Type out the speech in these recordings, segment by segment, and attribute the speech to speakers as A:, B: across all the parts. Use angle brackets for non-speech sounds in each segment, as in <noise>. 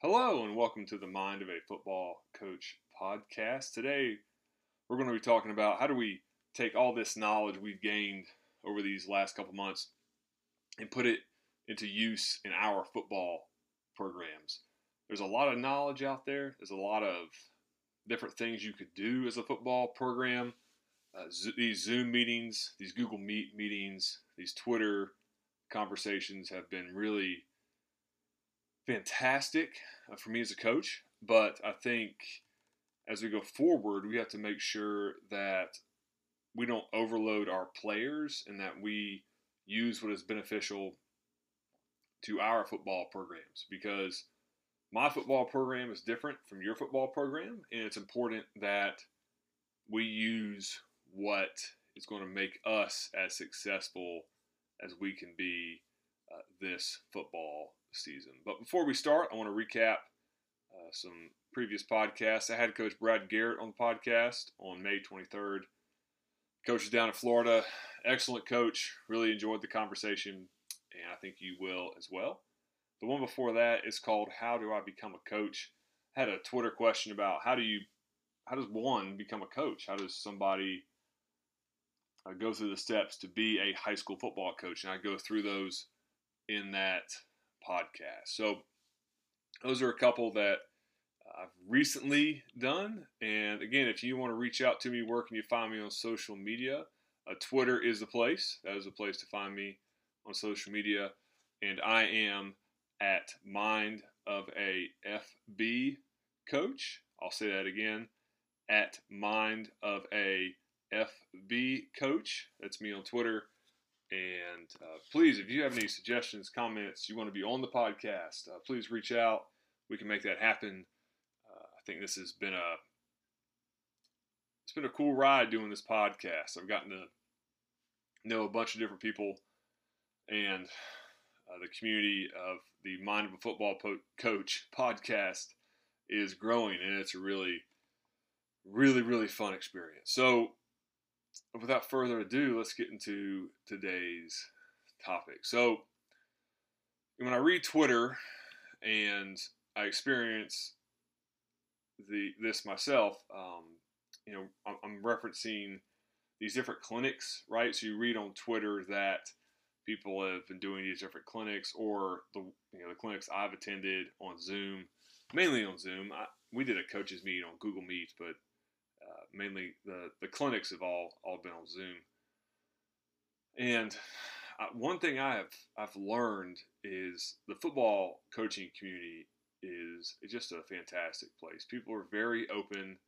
A: Hello, and welcome to the Mind of a Football Coach podcast. Today, we're going to be talking about how do we take all this knowledge we've gained over these last couple months and put it into use in our football programs. There's a lot of knowledge out there, there's a lot of different things you could do as a football program. Uh, these Zoom meetings, these Google Meet meetings, these Twitter conversations have been really fantastic uh, for me as a coach. But I think as we go forward, we have to make sure that we don't overload our players and that we use what is beneficial to our football programs because my football program is different from your football program, and it's important that we use what is going to make us as successful as we can be uh, this football season. But before we start, I want to recap uh, some previous podcasts. I had Coach Brad Garrett on the podcast on May 23rd. Coach is down in Florida. Excellent coach. Really enjoyed the conversation, and I think you will as well. The one before that is called "How Do I Become a Coach?" I had a Twitter question about how do you, how does one become a coach? How does somebody uh, go through the steps to be a high school football coach? And I go through those in that podcast. So those are a couple that I've recently done. And again, if you want to reach out to me, where can you find me on social media? Uh, Twitter is the place. That is the place to find me on social media. And I am at Mind of a FB Coach. I'll say that again at Mind of a FB Coach. That's me on Twitter. And uh, please, if you have any suggestions, comments, you want to be on the podcast, uh, please reach out. We can make that happen. Uh, I think this has been a it's been a cool ride doing this podcast. I've gotten to know a bunch of different people, and uh, the community of the Mind of a Football po- Coach podcast is growing, and it's a really, really, really fun experience. So without further ado, let's get into today's topic. So, when I read Twitter and I experience the this myself, um, you know, I'm, I'm referencing these different clinics, right? So you read on Twitter that people have been doing these different clinics, or the you know the clinics I've attended on Zoom, mainly on Zoom. I, we did a coaches meet on Google Meet, but mainly the the clinics have all all been on Zoom. And uh, one thing I have I've learned is the football coaching community is just a fantastic place. People are very open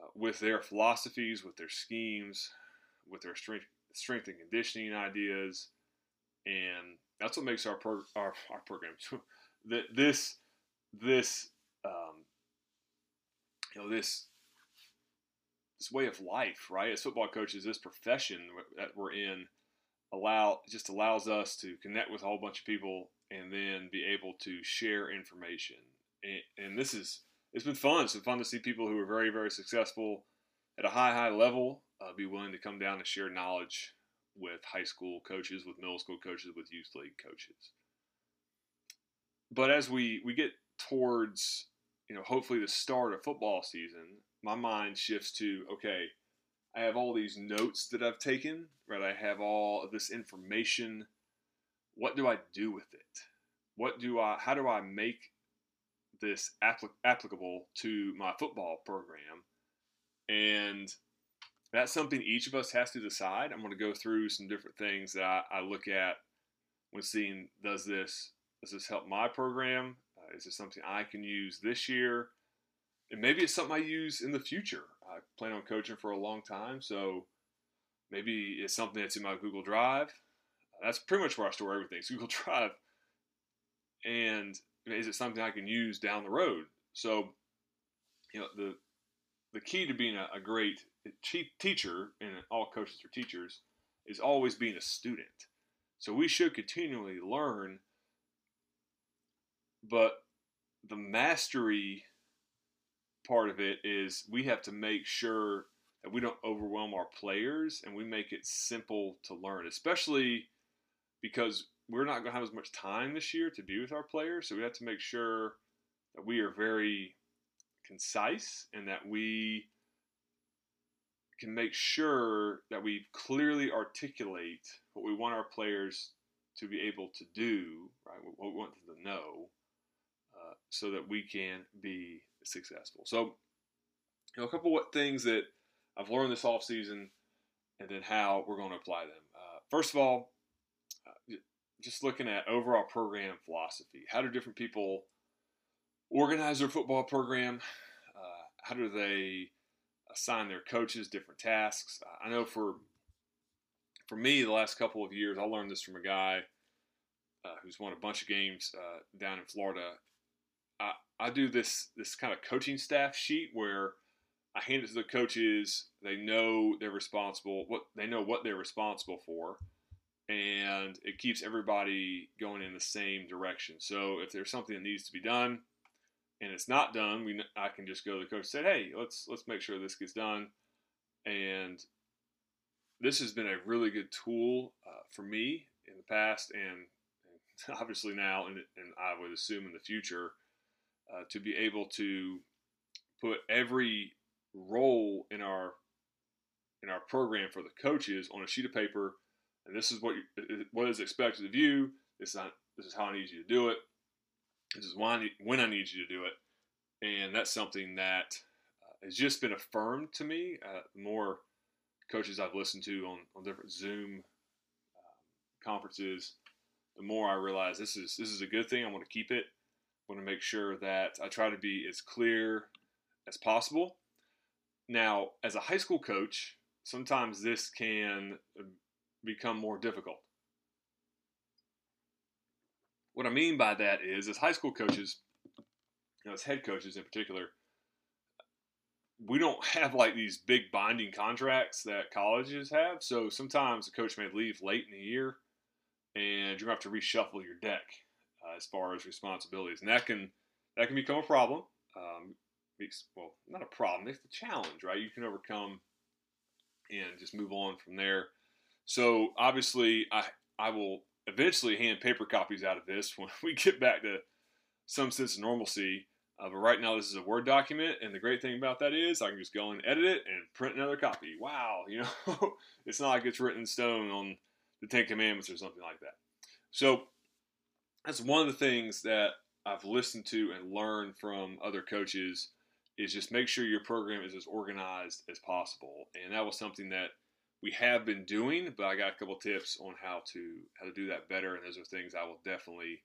A: uh, with their philosophies, with their schemes, with their strength strength and conditioning ideas, and that's what makes our pro, our, our program <laughs> that this this um, you know this this way of life, right? As football coaches, this profession that we're in allow just allows us to connect with a whole bunch of people and then be able to share information. And, and this is it's been fun. It's been fun to see people who are very very successful at a high high level uh, be willing to come down and share knowledge with high school coaches, with middle school coaches, with youth league coaches. But as we we get towards you know hopefully the start of football season my mind shifts to okay, I have all these notes that I've taken, right? I have all this information. What do I do with it? What do I? How do I make this applic- applicable to my football program? And that's something each of us has to decide. I'm going to go through some different things that I, I look at when seeing does this does this help my program? Uh, is this something I can use this year? And maybe it's something I use in the future. I plan on coaching for a long time, so maybe it's something that's in my Google Drive. That's pretty much where I store everything. It's Google <laughs> Drive, and is it something I can use down the road? So, you know, the the key to being a, a great teacher, and all coaches are teachers, is always being a student. So we should continually learn, but the mastery part of it is we have to make sure that we don't overwhelm our players and we make it simple to learn, especially because we're not going to have as much time this year to be with our players, so we have to make sure that we are very concise and that we can make sure that we clearly articulate what we want our players to be able to do, right? What we want them to know, uh, so that we can be successful. So, you know, a couple of things that I've learned this off season, and then how we're going to apply them. Uh, first of all, uh, just looking at overall program philosophy. How do different people organize their football program? Uh, how do they assign their coaches different tasks? I know for for me, the last couple of years, I learned this from a guy uh, who's won a bunch of games uh, down in Florida. I, do this this kind of coaching staff sheet where I hand it to the coaches. They know they're responsible. What they know what they're responsible for, and it keeps everybody going in the same direction. So if there's something that needs to be done, and it's not done, we I can just go to the coach and say, "Hey, let's let's make sure this gets done." And this has been a really good tool uh, for me in the past, and, and <laughs> obviously now, and, and, I would assume in the future, uh, to be able to put every role in our in our program for the coaches on a sheet of paper, and this is what you, what is expected of you. This is not, this is how I need you to do it. This is why I need, when I need you to do it, and that's something that uh, has just been affirmed to me. Uh, more coaches I've listened to on, on different Zoom um, conferences, the more I realize this is this is a good thing. I want to keep it. Want to make sure that I try to be as clear as possible now, as a high school coach, sometimes this can uh, become more difficult. What I mean by that is, as high school coaches, you know, as head coaches in particular, we don't <laughs> have like these big binding contracts that colleges have. So sometimes a coach may leave late in the year, and you're gonna have to reshuffle your deck uh, as far as responsibilities, and that can that can become a problem. Um, well, not a problem. It's a challenge, right? You can overcome and just move on from there. So obviously, I I will eventually hand paper copies out of this <laughs> when we get back to some sense of normalcy. Uh, but right now, this is a Word document, and the great thing about that is I can just go and edit it and print another copy. Wow, <laughs> you know, it's not like it's written in stone on the Ten Commandments or something like that. So that's one of the things that I've listened to and learned from other coaches is just make sure your program is as organized as possible. And that was something that we have been doing, but I got a couple tips on how to how to do that better, and those are things I will definitely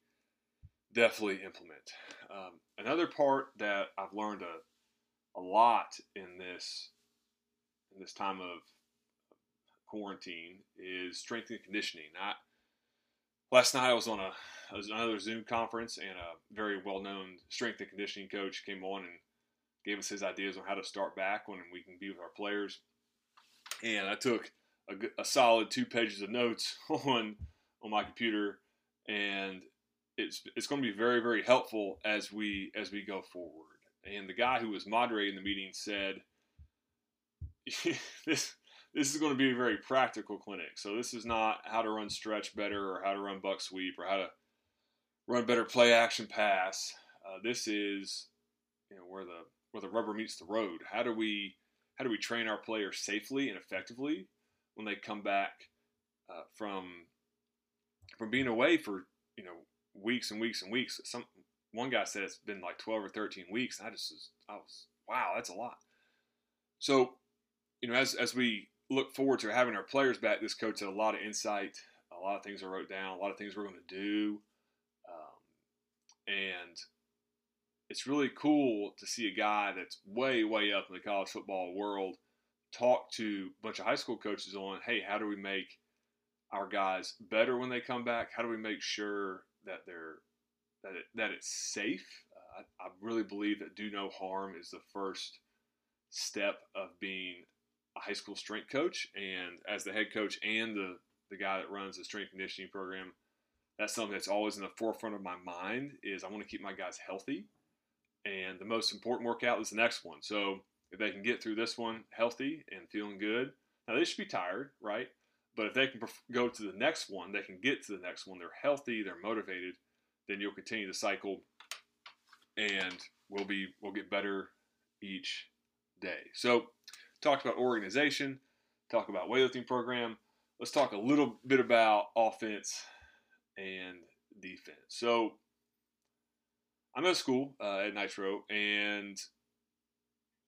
A: definitely implement. Um, another part that I've learned a a lot in this in this time of quarantine is strength and conditioning. I, last night I was on a was another Zoom conference, and a very well known strength and conditioning coach came on and gave us his ideas on how to start back when we can be with our players. And I took a, a solid two pages of notes <laughs> on on my computer, and it's it's going to be very very helpful as we as we go forward. And the guy who was moderating the meeting said, <laughs> "This this is going to be a very practical clinic. So this is not how to run stretch better or how to run buck sweep or how to run better play action pass. Uh, this is you know where the where the rubber meets the road. How do we how do we train our players safely and effectively when they come back uh, from from being away for you know weeks and weeks and weeks? Some one guy said it's been like twelve or thirteen weeks. I just was I was wow, that's a lot. So you know as as we look forward to having our players back, this coach had a lot of insight, a lot of things I wrote down, a lot of things we're going to do, um, and it's really cool to see a guy that's way, way up in the college football world talk to a bunch of high school coaches on, hey, how do we make our guys better when they come back? How do we make sure that they're that it, that it's safe? Uh, I, I really believe that do no harm is the first step of being a high school strength coach, and as the head coach and the the guy that runs the strength conditioning program, that's something that's always in the forefront of my mind. Is I want to keep my guys healthy and the most important workout is the next one. So if they can get through this one healthy and feeling good, now they should be tired, right? But if they can go to the next one, they can get to the next one. They're healthy, they're motivated. Then you'll continue the cycle, and we'll be we'll get better each day. So, talk about organization, talk about weightlifting program. Let's talk a little bit about offense and defense. So, I'm at school uh, at Nitro, and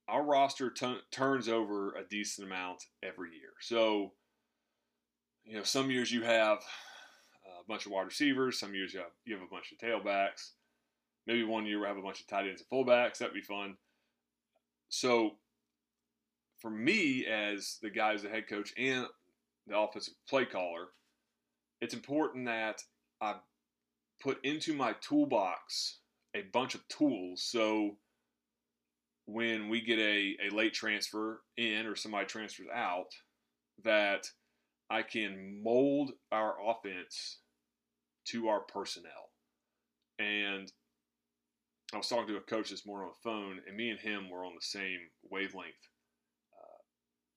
A: our roster t- turns over a decent amount every year. So, you know, some years you have a bunch of wide receivers, some years you have, you have a bunch of tailbacks. Maybe one year we have a bunch of tight ends and fullbacks. That'd be fun. So, for me, as the guy as the head coach and the offensive play caller, it's important that I put into my toolbox a bunch of tools. So when we get a, a late transfer in or somebody transfers out, that I can mold our offense to our personnel. And I was talking to a coach this morning on the phone, and me and him were on the same wavelength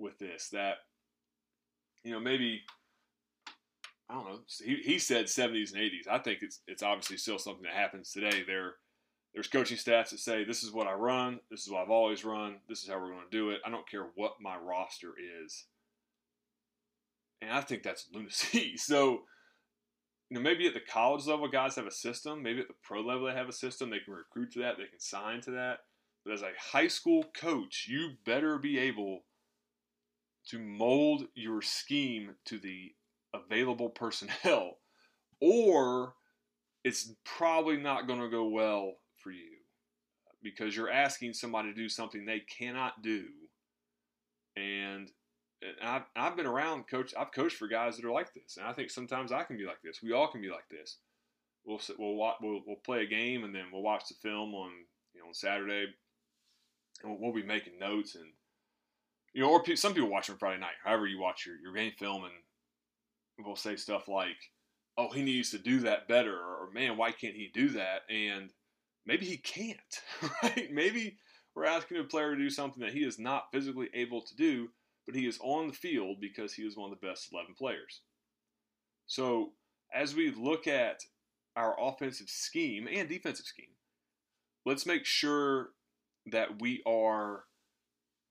A: with this. That, you know, maybe I don't know. He, he said 70s and 80s. I think it's it's obviously still something that happens today. There, there's coaching staffs that say this is what I run, this is what I've always run, this is how we're going to do it. I don't care what my roster is, and I think that's lunacy. <laughs> So, you know, maybe at the college level, guys have a system. Maybe at the pro level, they have a system. They can recruit to that. They can sign to that. But as a high school coach, you better be able to mold your scheme to the available personnel, <laughs> or it's probably not going to go well for you because you're asking somebody to do something they cannot do. And I've, I've been around coach. I've coached for guys that are like this, and I think sometimes I can be like this. We all can be like this. We'll we'll we'll, we'll play a game, and then we'll watch the film on you know on Saturday, and we'll, we'll be making notes, and you know, or some people watch on Friday night. However, you watch your your game film, and will say stuff like, "Oh, he needs to do that better," or "Man, why can't he do that?" And maybe he can't, <laughs> right? Maybe we're asking a player to do something that he is not physically able to do, but he is on the field because he is one of the best 11 players. So, as we look at our offensive scheme and defensive scheme, let's make sure that we are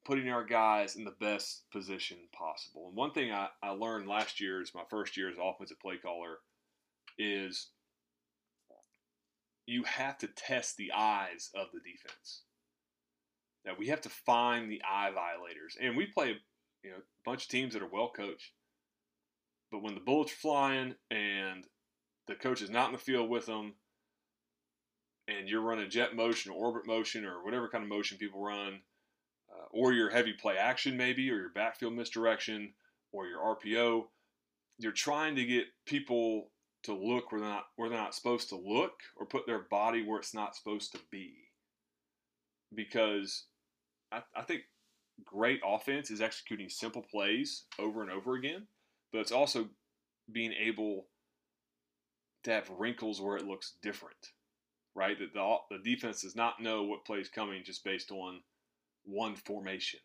A: putting our guys in the best position possible. And one thing I, I learned last year is my first year as offensive play caller is you have to test the eyes of the defense. Now we have to find the eye violators, and we play you know a bunch of teams that are well coached. But when the bullets are flying and the coach is not in the field with them, and you're running jet motion or orbit motion or whatever kind of motion people run, or your heavy play action, maybe, or your backfield misdirection, or your RPO. You're trying to get people to look where they're not where they're not supposed to look, or put their body where it's not supposed to be. Because I, I think great offense is executing simple plays over and over again, but it's also being able to have wrinkles where it looks different, right? That the, the defense does not know what play is coming just based on one formation.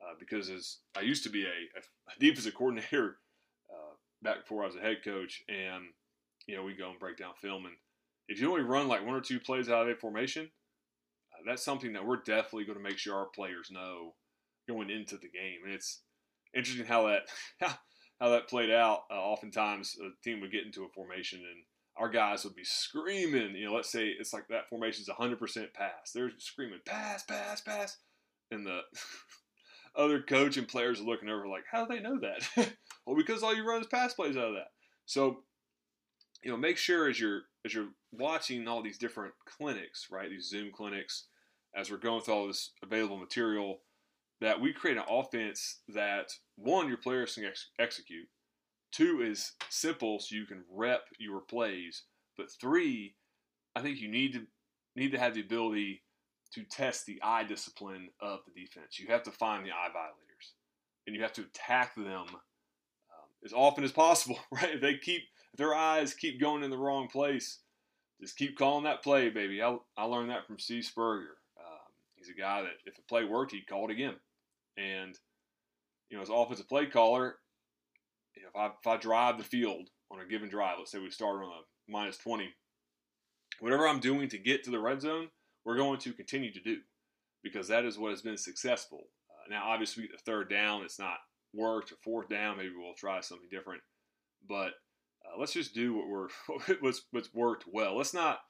A: Uh, because as I used to be a, a <laughs> defensive coordinator uh, back before I was a head coach, and you know we go and break down film, and if you only run like one or two plays out of a formation, uh, that's something that we're definitely going to make sure our players know going into the game. And it's interesting how that <laughs> how that played out. Uh, oftentimes, a team would get into a formation and our guys would be screaming. You know, let's say it's like that formation is 100% pass. They're screaming pass, pass, pass and the <laughs> other coach and players are looking over like, how do they know that? <laughs> well, because all you run is pass plays out of that. So, you know, make sure as you're as you're watching all these different clinics, right? These Zoom clinics, as we're going through all this available material, that we create an offense that one your players can ex- execute, two is simple so you can rep your plays, but three, I think you need to need to have the ability to test the eye discipline of the defense. You have to find the eye violators, and you have to attack them um, as often as possible. <laughs> Right? If they keep if their eyes keep going in the wrong place, just keep calling that play, baby. I, I learned that from Steve Spurrier. Um, he's a guy that if a play worked, he called again. And you know, as offensive play caller, if I if I drive the field on a given drive, let's say we start on a minus 20, whatever I'm doing to get to the red zone, we're going to continue to do because that is what has been successful. Uh, now, obviously, the third down, it's not worked, or fourth down, maybe we'll try something different. But uh, let's just do what we're <laughs> what's what's worked well. Let's not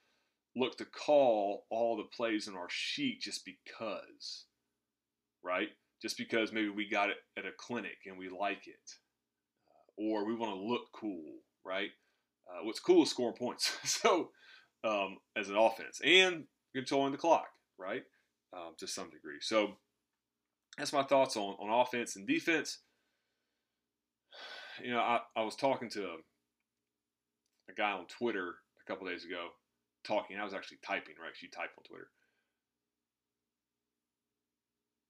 A: look to call all the plays in our sheet just because, right? Just because maybe we got it at a clinic and we like it, uh, or we want to look cool, right? Uh, what's cool is scoring points. <laughs> so, um, as an offense and controlling the clock, right? Um, to some degree. So, that's my thoughts on, on offense and defense. You know, I, I was talking to a, a guy on Twitter a couple days ago, talking. I was actually typing, right? She typed on Twitter.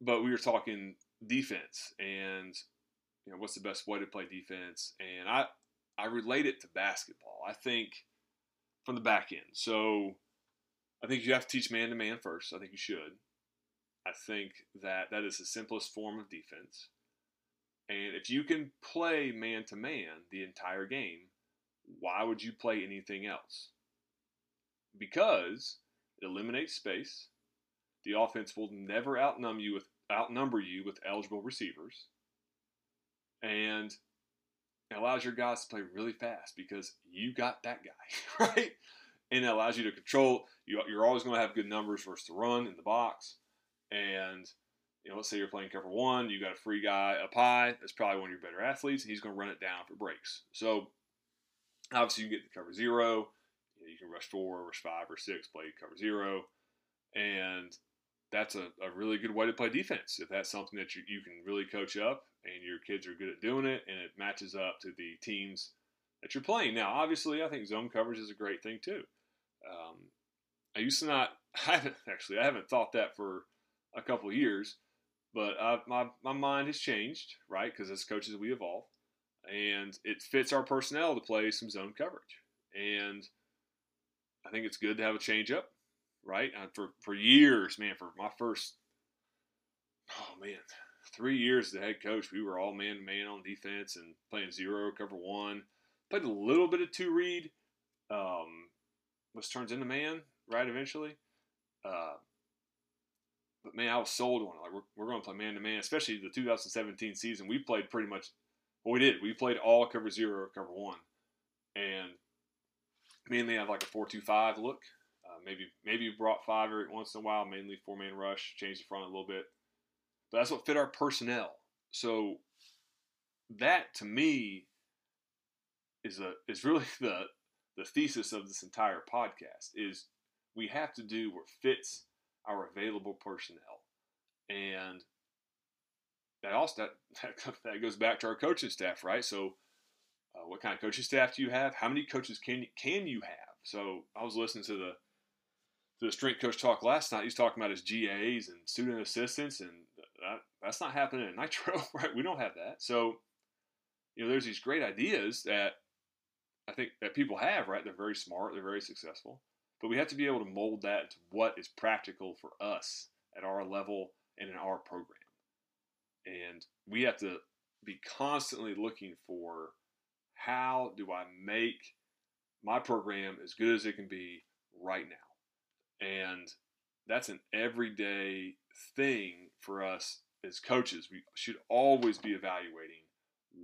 A: But we were talking defense and you know what's the best way to play defense and I I relate it to basketball. I think from the back end. So I think you have to teach man to man first. I think you should. I think that that is the simplest form of defense. And if you can play man to man the entire game, why would you play anything else? because it eliminates space. The offense will never outnumber you with outnumber you with eligible receivers, and it allows your guys to play really fast because you got that guy <laughs> right, and it allows you to control. You, you're always going to have good numbers versus the run in the box, and you know, let's say you're playing cover one, you got a free guy up high. That's probably one of your better athletes, and he's going to run it down for breaks. So obviously, you get the cover zero you, know, you can rush four, rush five, or six, play cover zero, and that's a, a really good way to play defense. If that's something that you, you can really coach up and your kids are good at doing it and it matches up to the teams that you're playing. Now, obviously, I think zone coverage is a great thing too. Um, I used to not, <laughs> I haven't actually, I haven't thought that for a couple years, but I've, my, my mind has changed, right? Because as coaches, we evolve and it fits our personnel to play some zone coverage. And I think it's good to have a change up, right? And for for years, man, for my first, oh man, three years as the head coach, we were all man to man on defense and playing zero cover one. Played a little bit of two read, um, which turns into man, right? Eventually, uh, but man, I was sold on it. Like we're, we're going to play man to man, especially the 2017 season. We played pretty much. Well, we did. We played all cover zero, cover one, and mainly have like a four-two-five look. Uh, maybe maybe brought five every once in a while, mainly four man rush, change the front a little bit. But that's what fit our personnel. So that to me is a is really <laughs> the the thesis of this entire podcast is we have to do what fits our available personnel. And that also <laughs> that, that goes back to our coaching staff, right? So uh, what kind of coaching staff do you have? How many coaches can can you have? So I was listening to the to the strength coach talk last night. He's talking about his GAs and student assistants, and that, that's not happening in Nitro, <laughs> right? We don't have that. So you know, there's these great ideas that I think that people have, right? They're very smart, they're very successful, but we have to be able to mold that into what is practical for us at our level and in our program. And we have to be constantly looking for how do I make my program as good as it can be right now? And that's an everyday thing for us as coaches. We should always be evaluating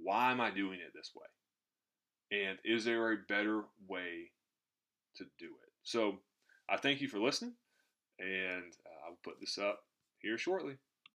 A: why am I doing it this way? And is there a better way to do it? So I thank you for listening, and uh, I'll put this up here shortly.